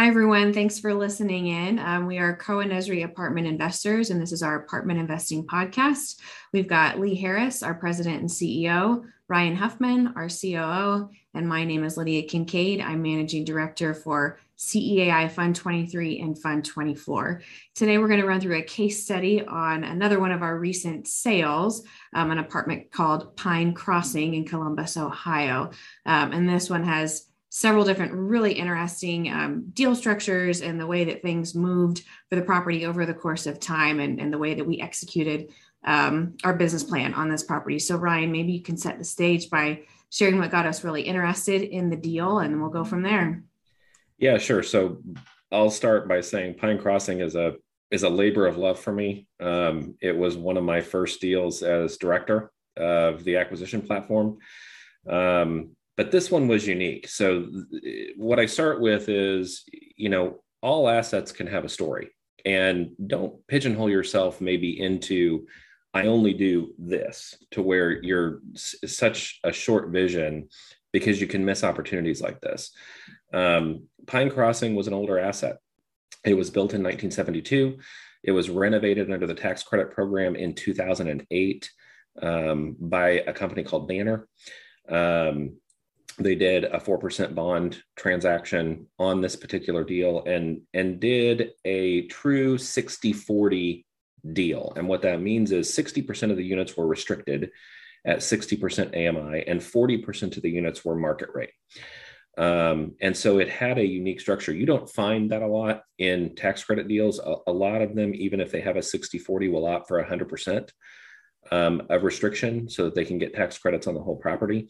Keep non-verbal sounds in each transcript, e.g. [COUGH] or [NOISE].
Hi, everyone. Thanks for listening in. Um, we are Cohen Esrey Apartment Investors, and this is our apartment investing podcast. We've got Lee Harris, our president and CEO, Ryan Huffman, our COO, and my name is Lydia Kincaid. I'm managing director for CEAI Fund 23 and Fund 24. Today, we're going to run through a case study on another one of our recent sales, um, an apartment called Pine Crossing in Columbus, Ohio. Um, and this one has several different really interesting um, deal structures and the way that things moved for the property over the course of time and, and the way that we executed um, our business plan on this property. So, Ryan, maybe you can set the stage by sharing what got us really interested in the deal, and we'll go from there. Yeah, sure. So, I'll start by saying Pine Crossing is a is a labor of love for me. Um, it was one of my first deals as director of the acquisition platform. Um, but this one was unique. So what I start with is, you know, all assets can have a story and don't pigeonhole yourself maybe into I only do this to where you're such a short vision because you can miss opportunities like this. Um, Pine Crossing was an older asset. It was built in 1972. It was renovated under the tax credit program in 2008 um, by a company called Banner. Um, they did a 4% bond transaction on this particular deal and and did a true 60-40 deal. And what that means is 60% of the units were restricted at 60% ami and 40% of the units were market rate. Um, and so it had a unique structure. You don't find that a lot in tax credit deals. A, a lot of them even if they have a 60-40 will opt for 100% um, of restriction so that they can get tax credits on the whole property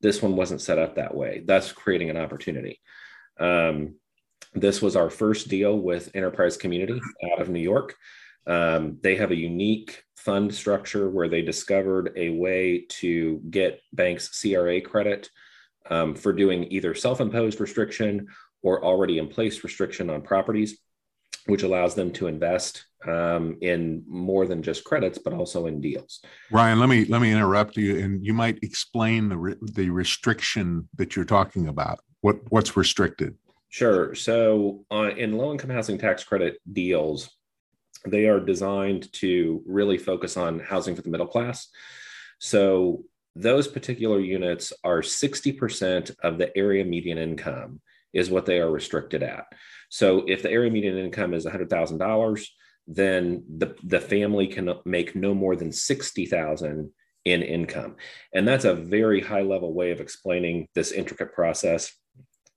this one wasn't set up that way, thus creating an opportunity. Um, this was our first deal with Enterprise Community out of New York. Um, they have a unique fund structure where they discovered a way to get banks CRA credit um, for doing either self imposed restriction or already in place restriction on properties, which allows them to invest um, in more than just credits, but also in deals. Ryan, let me let me interrupt you, and you might explain the re- the restriction that you're talking about. What what's restricted? Sure. So, uh, in low income housing tax credit deals, they are designed to really focus on housing for the middle class. So, those particular units are 60% of the area median income is what they are restricted at. So, if the area median income is $100,000, then the, the family can make no more than 60,000 in income. And that's a very high level way of explaining this intricate process.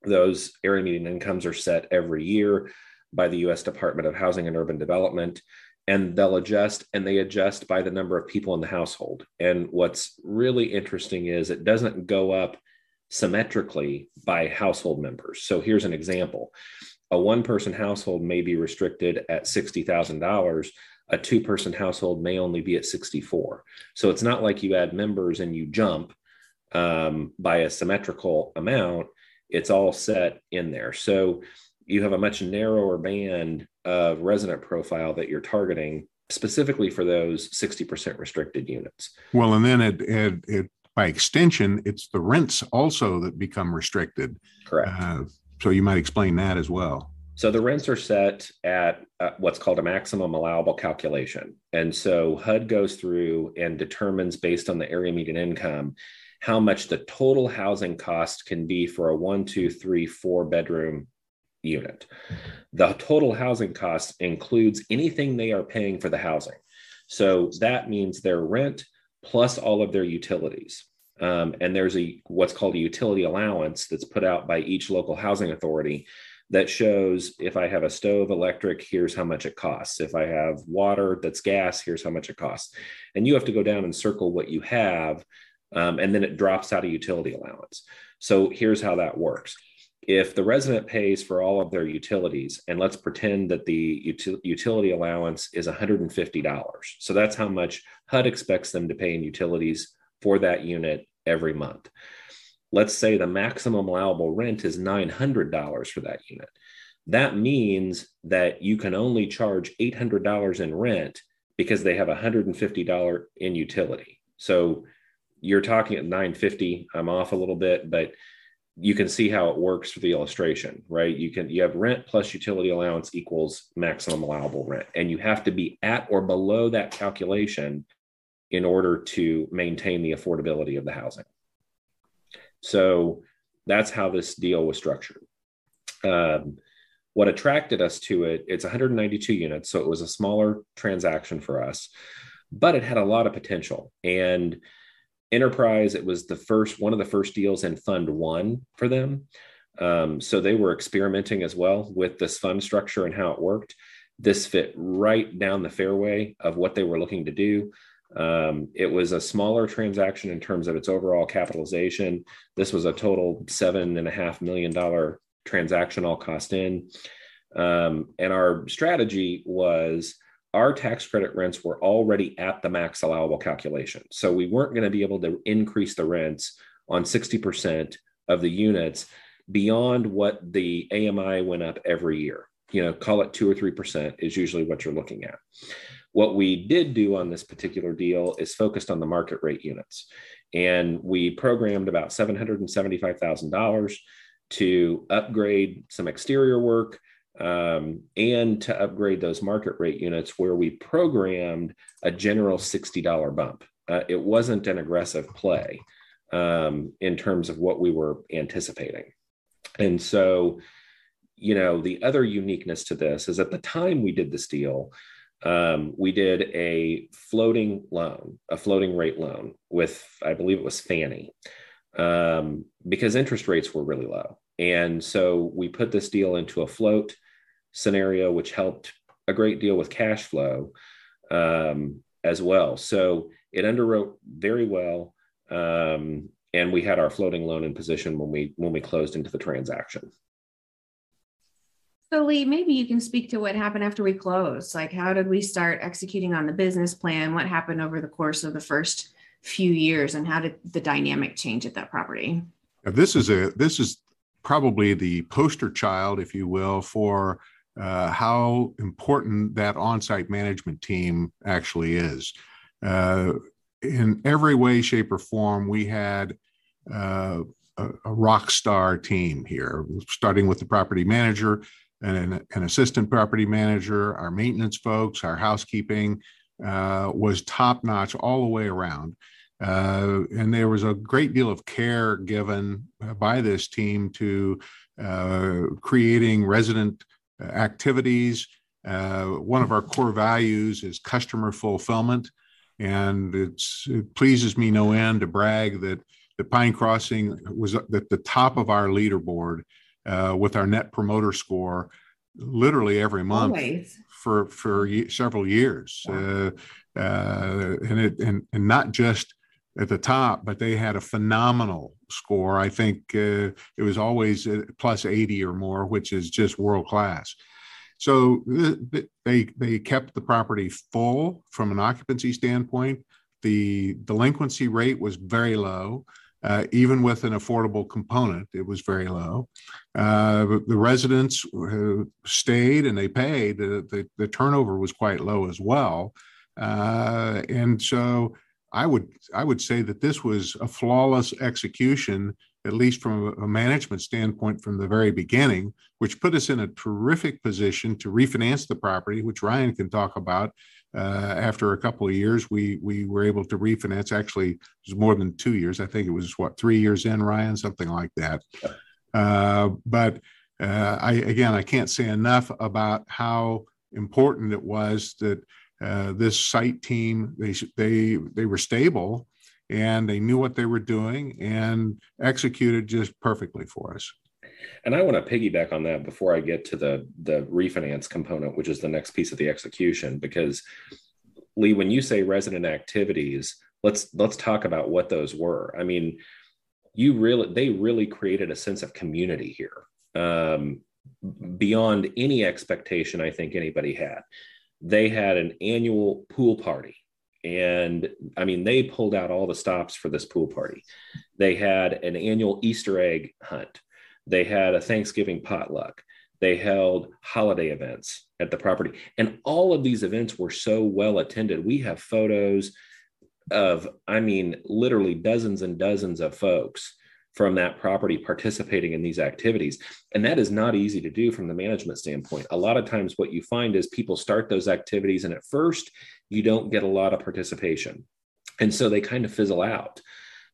Those area median incomes are set every year by the US Department of Housing and Urban Development and they'll adjust and they adjust by the number of people in the household. And what's really interesting is it doesn't go up symmetrically by household members. So here's an example a one person household may be restricted at $60,000. A two person household may only be at 64. So it's not like you add members and you jump um, by a symmetrical amount. It's all set in there. So you have a much narrower band of resident profile that you're targeting specifically for those 60% restricted units. Well, and then it, it, it by extension, it's the rents also that become restricted. Correct. Uh, so you might explain that as well. So the rents are set at uh, what's called a maximum allowable calculation. And so HUD goes through and determines based on the area median income how much the total housing cost can be for a one, two, three, four bedroom unit. The total housing cost includes anything they are paying for the housing. So that means their rent plus all of their utilities. Um, and there's a what's called a utility allowance that's put out by each local housing authority that shows if I have a stove electric, here's how much it costs. If I have water that's gas, here's how much it costs. And you have to go down and circle what you have, um, and then it drops out a utility allowance. So here's how that works. If the resident pays for all of their utilities, and let's pretend that the util- utility allowance is $150, so that's how much HUD expects them to pay in utilities for that unit every month. Let's say the maximum allowable rent is $900 for that unit. That means that you can only charge $800 in rent because they have $150 in utility. So you're talking at 950. I'm off a little bit, but you can see how it works for the illustration, right? You can you have rent plus utility allowance equals maximum allowable rent, and you have to be at or below that calculation in order to maintain the affordability of the housing. So that's how this deal was structured. Um, what attracted us to it, it's 192 units, so it was a smaller transaction for us, but it had a lot of potential. And enterprise, it was the first one of the first deals in Fund One for them. Um, so they were experimenting as well with this fund structure and how it worked. This fit right down the fairway of what they were looking to do. Um, it was a smaller transaction in terms of its overall capitalization. This was a total seven and a half million dollar transaction, all cost in. Um, and our strategy was our tax credit rents were already at the max allowable calculation. So we weren't going to be able to increase the rents on 60% of the units beyond what the AMI went up every year. You know, call it two or 3% is usually what you're looking at. What we did do on this particular deal is focused on the market rate units. And we programmed about $775,000 to upgrade some exterior work um, and to upgrade those market rate units where we programmed a general $60 bump. Uh, it wasn't an aggressive play um, in terms of what we were anticipating. And so, you know, the other uniqueness to this is at the time we did this deal, um, we did a floating loan, a floating rate loan with, I believe it was Fannie, um, because interest rates were really low. And so we put this deal into a float scenario, which helped a great deal with cash flow um, as well. So it underwrote very well. Um, and we had our floating loan in position when we when we closed into the transaction. So Lee, maybe you can speak to what happened after we closed. Like, how did we start executing on the business plan? What happened over the course of the first few years, and how did the dynamic change at that property? This is a this is probably the poster child, if you will, for uh, how important that on-site management team actually is. Uh, in every way, shape, or form, we had uh, a, a rock star team here, starting with the property manager an, an assistant property manager, our maintenance folks, our housekeeping uh, was top notch all the way around. Uh, and there was a great deal of care given uh, by this team to uh, creating resident uh, activities. Uh, one of our core values is customer fulfillment. And it pleases me no end to brag that the Pine Crossing was at the top of our leaderboard uh, with our net promoter score literally every month Always. for for several years uh, uh, and it and, and not just at the top but they had a phenomenal score i think uh, it was always plus 80 or more which is just world class so they they kept the property full from an occupancy standpoint the delinquency rate was very low uh, even with an affordable component, it was very low. Uh, the residents stayed and they paid. The, the, the, turnover was quite low as well, uh, and so I would I would say that this was a flawless execution, at least from a management standpoint from the very beginning, which put us in a terrific position to refinance the property, which Ryan can talk about uh, after a couple of years, we we were able to refinance. Actually, it was more than two years. I think it was what three years in, Ryan, something like that. Uh, but uh, I again, I can't say enough about how important it was that uh, this site team they they they were stable and they knew what they were doing and executed just perfectly for us. And I want to piggyback on that before I get to the the refinance component, which is the next piece of the execution, because Lee, when you say resident activities, let's let's talk about what those were. I mean, you really they really created a sense of community here. Um, beyond any expectation I think anybody had. They had an annual pool party. And I mean, they pulled out all the stops for this pool party. They had an annual Easter egg hunt. They had a Thanksgiving potluck. They held holiday events at the property. And all of these events were so well attended. We have photos of, I mean, literally dozens and dozens of folks from that property participating in these activities. And that is not easy to do from the management standpoint. A lot of times, what you find is people start those activities, and at first, you don't get a lot of participation. And so they kind of fizzle out.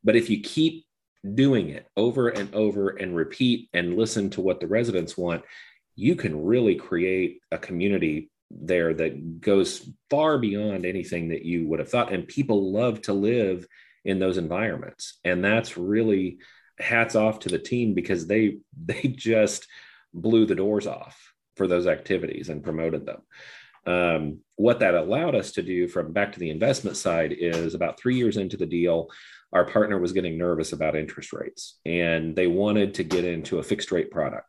But if you keep doing it over and over and repeat and listen to what the residents want, you can really create a community there that goes far beyond anything that you would have thought. And people love to live in those environments. And that's really hats off to the team because they they just blew the doors off for those activities and promoted them. Um, what that allowed us to do from back to the investment side is about three years into the deal, our partner was getting nervous about interest rates and they wanted to get into a fixed rate product.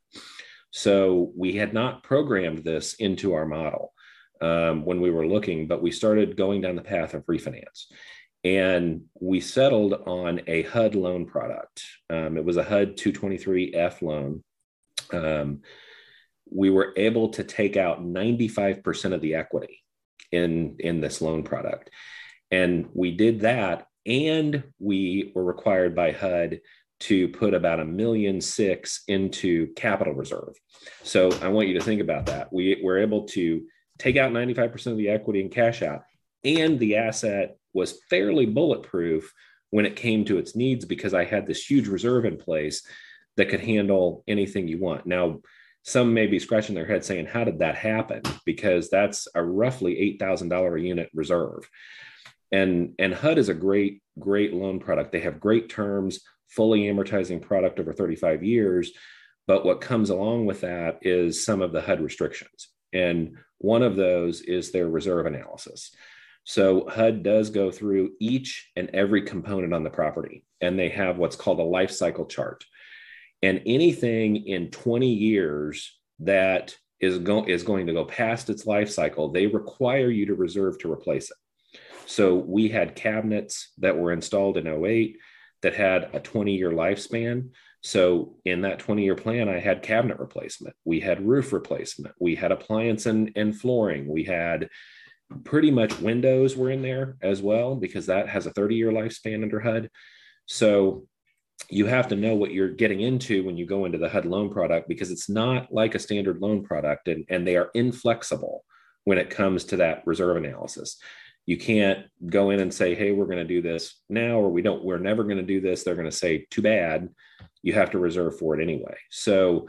So we had not programmed this into our model um, when we were looking, but we started going down the path of refinance. And we settled on a HUD loan product. Um, it was a HUD 223F loan. Um, we were able to take out 95% of the equity in, in this loan product. And we did that, and we were required by HUD to put about a million six into capital reserve. So I want you to think about that. We were able to take out 95% of the equity and cash out, and the asset was fairly bulletproof when it came to its needs because I had this huge reserve in place that could handle anything you want. Now, some may be scratching their head saying, How did that happen? Because that's a roughly $8,000 a unit reserve. And, and HUD is a great, great loan product. They have great terms, fully amortizing product over 35 years. But what comes along with that is some of the HUD restrictions. And one of those is their reserve analysis. So HUD does go through each and every component on the property, and they have what's called a life cycle chart. And anything in 20 years that is, go- is going to go past its life cycle, they require you to reserve to replace it. So we had cabinets that were installed in 08 that had a 20 year lifespan. So in that 20 year plan, I had cabinet replacement, we had roof replacement, we had appliance and, and flooring, we had pretty much windows were in there as well because that has a 30 year lifespan under HUD. So you have to know what you're getting into when you go into the HUD loan product because it's not like a standard loan product and, and they are inflexible when it comes to that reserve analysis. You can't go in and say, hey, we're going to do this now, or we don't, we're never going to do this. They're going to say, too bad. You have to reserve for it anyway. So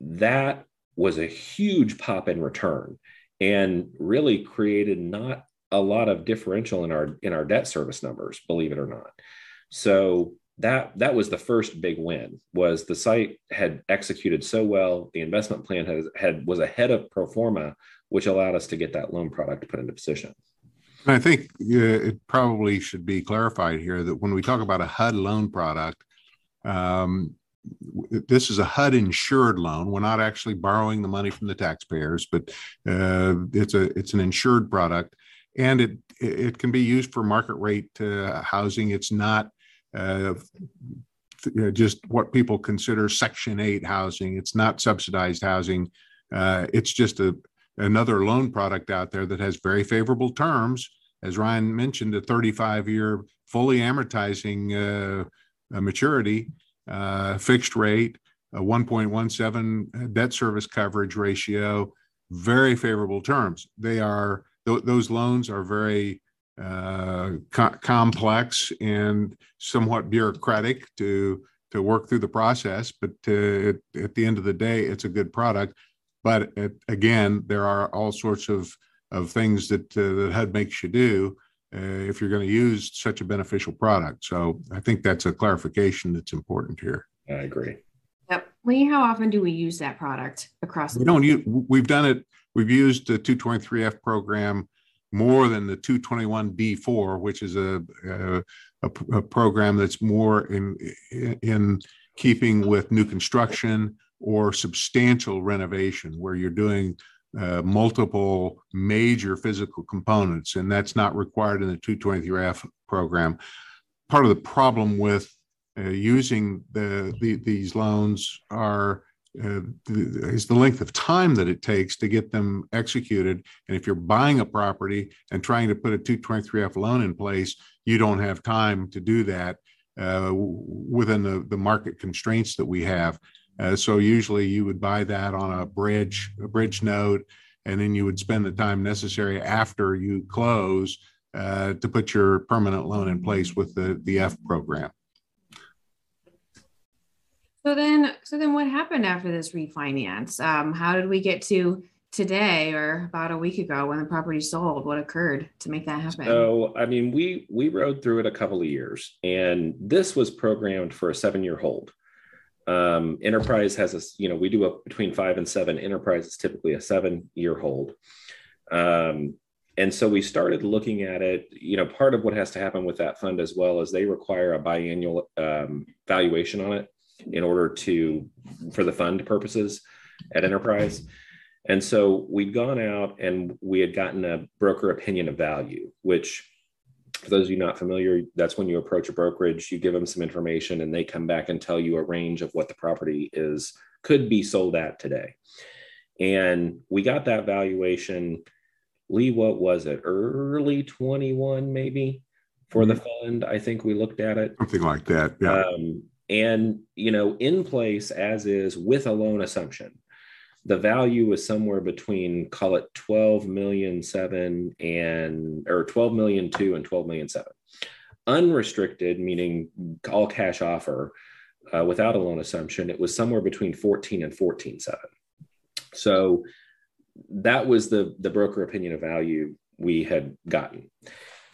that was a huge pop in return and really created not a lot of differential in our in our debt service numbers believe it or not. So that that was the first big win was the site had executed so well the investment plan has had was ahead of pro forma which allowed us to get that loan product put into position. I think uh, it probably should be clarified here that when we talk about a hud loan product um, this is a HUD insured loan. We're not actually borrowing the money from the taxpayers, but uh, it's a it's an insured product, and it it can be used for market rate uh, housing. It's not uh, just what people consider Section Eight housing. It's not subsidized housing. Uh, it's just a another loan product out there that has very favorable terms. As Ryan mentioned, a 35 year fully amortizing uh, maturity uh, fixed rate, a 1.17 debt service coverage ratio, very favorable terms. They are th- those loans are very uh, co- complex and somewhat bureaucratic to to work through the process, but uh, at, at, the end of the day, it's a good product. But it, again, there are all sorts of of things that uh, that HUD makes you do uh, Uh, if you're going to use such a beneficial product. So I think that's a clarification that's important here. I agree. Yep. Lee, how often do we use that product across? We don't use, we've done it. We've used the 223F program more than the 221D4, which is a, a, a, program that's more in, in keeping with new construction or substantial renovation where you're doing uh, multiple major physical components, and that's not required in the 223F program. Part of the problem with uh, using the, the, these loans are uh, is the length of time that it takes to get them executed. And if you're buying a property and trying to put a 223F loan in place, you don't have time to do that. uh, within the, the market constraints that we have. Uh, so usually you would buy that on a bridge, a bridge note, and then you would spend the time necessary after you close uh, to put your permanent loan in place with the, the F program. So then, so then, what happened after this refinance? Um, how did we get to today, or about a week ago, when the property sold? What occurred to make that happen? So, I mean, we we rode through it a couple of years, and this was programmed for a seven year hold. Um, enterprise has a, you know, we do a between five and seven. Enterprise is typically a seven year hold. Um, and so we started looking at it you know part of what has to happen with that fund as well is they require a biannual um, valuation on it in order to for the fund purposes at enterprise and so we'd gone out and we had gotten a broker opinion of value which for those of you not familiar that's when you approach a brokerage you give them some information and they come back and tell you a range of what the property is could be sold at today. And we got that valuation lee what was it? Early 21 maybe for the mm-hmm. fund i think we looked at it. Something like that yeah. Um, and you know in place as is with a loan assumption the value was somewhere between call it 12 million 7 and or 12 million 2 and 12 million 7 unrestricted meaning all cash offer uh, without a loan assumption it was somewhere between 14 and 14 7 so that was the the broker opinion of value we had gotten.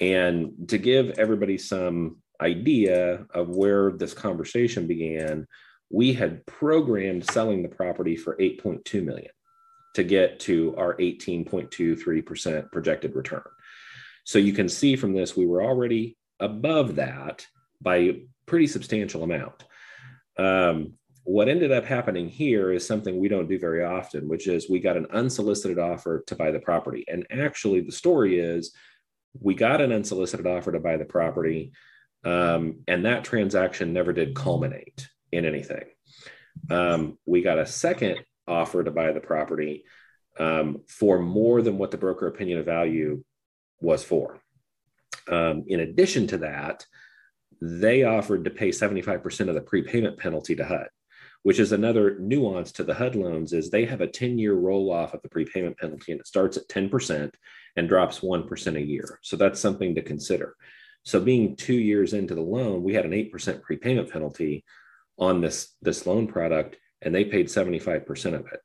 And to give everybody some idea of where this conversation began, we had programmed selling the property for 8.2 million to get to our 18.23% projected return. So you can see from this, we were already above that by a pretty substantial amount. Um, what ended up happening here is something we don't do very often, which is we got an unsolicited offer to buy the property. And actually, the story is we got an unsolicited offer to buy the property. Um, and that transaction never did culminate in anything. Um, we got a second offer to buy the property um, for more than what the broker opinion of value was for. Um, in addition to that, they offered to pay 75% of the prepayment penalty to HUD, which is another nuance to the HUD loans is they have a 10 year roll off of the prepayment penalty and it starts at 10% and drops 1% a year. So that's something to consider. So being two years into the loan, we had an 8% prepayment penalty on this, this loan product, and they paid 75% of it.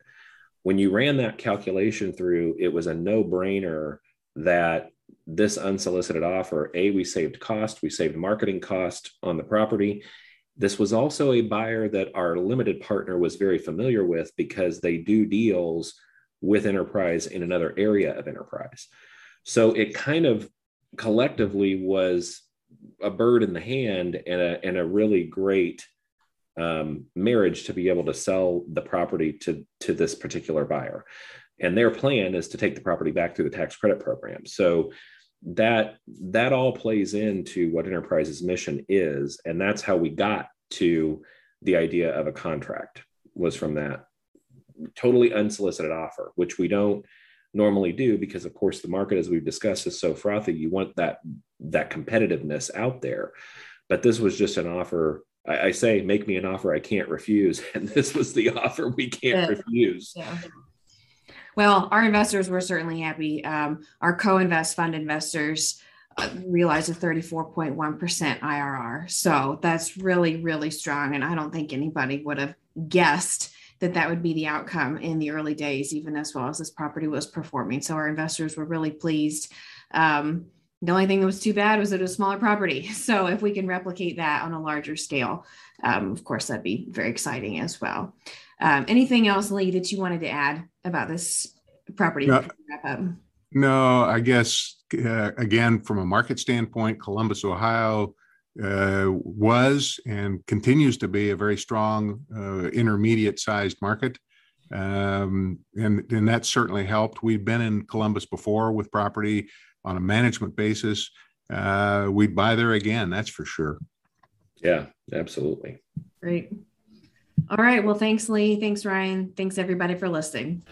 When you ran that calculation through, it was a no brainer that this unsolicited offer, A, we saved cost, we saved marketing cost on the property. This was also a buyer that our limited partner was very familiar with because they do deals with enterprise in another area of enterprise. So it kind of collectively was a bird in the hand and a, and a really great um, marriage to be able to sell the property to, to this particular buyer. And their plan is to take the property back through the tax credit program. So that that all plays into what enterprise's mission is and that's how we got to the idea of a contract was from that totally unsolicited offer which we don't normally do because of course the market as we've discussed is so frothy you want that that competitiveness out there but this was just an offer I, I say make me an offer i can't refuse [LAUGHS] and this was the offer we can't yeah. refuse yeah. well our investors were certainly happy um, our co-invest fund investors uh, realized a 34.1% irr so that's really really strong and i don't think anybody would have guessed that that would be the outcome in the early days, even as well as this property was performing. So our investors were really pleased. Um, the only thing that was too bad was that it was a smaller property. [LAUGHS] So if we can replicate that on a larger scale, um, of course, that'd be very exciting as well. Um, anything else, Lee, that you wanted to add about this property? No, no I guess, uh, again, from a market standpoint, Columbus, Ohio, uh, was and continues to be a very strong uh, intermediate sized market. Um, and, and that certainly helped. We've been in Columbus before with property on a management basis. Uh, we'd buy there again, that's for sure. Yeah, absolutely. Great. All right. Well, thanks, Lee. Thanks, Ryan. Thanks, everybody, for listening.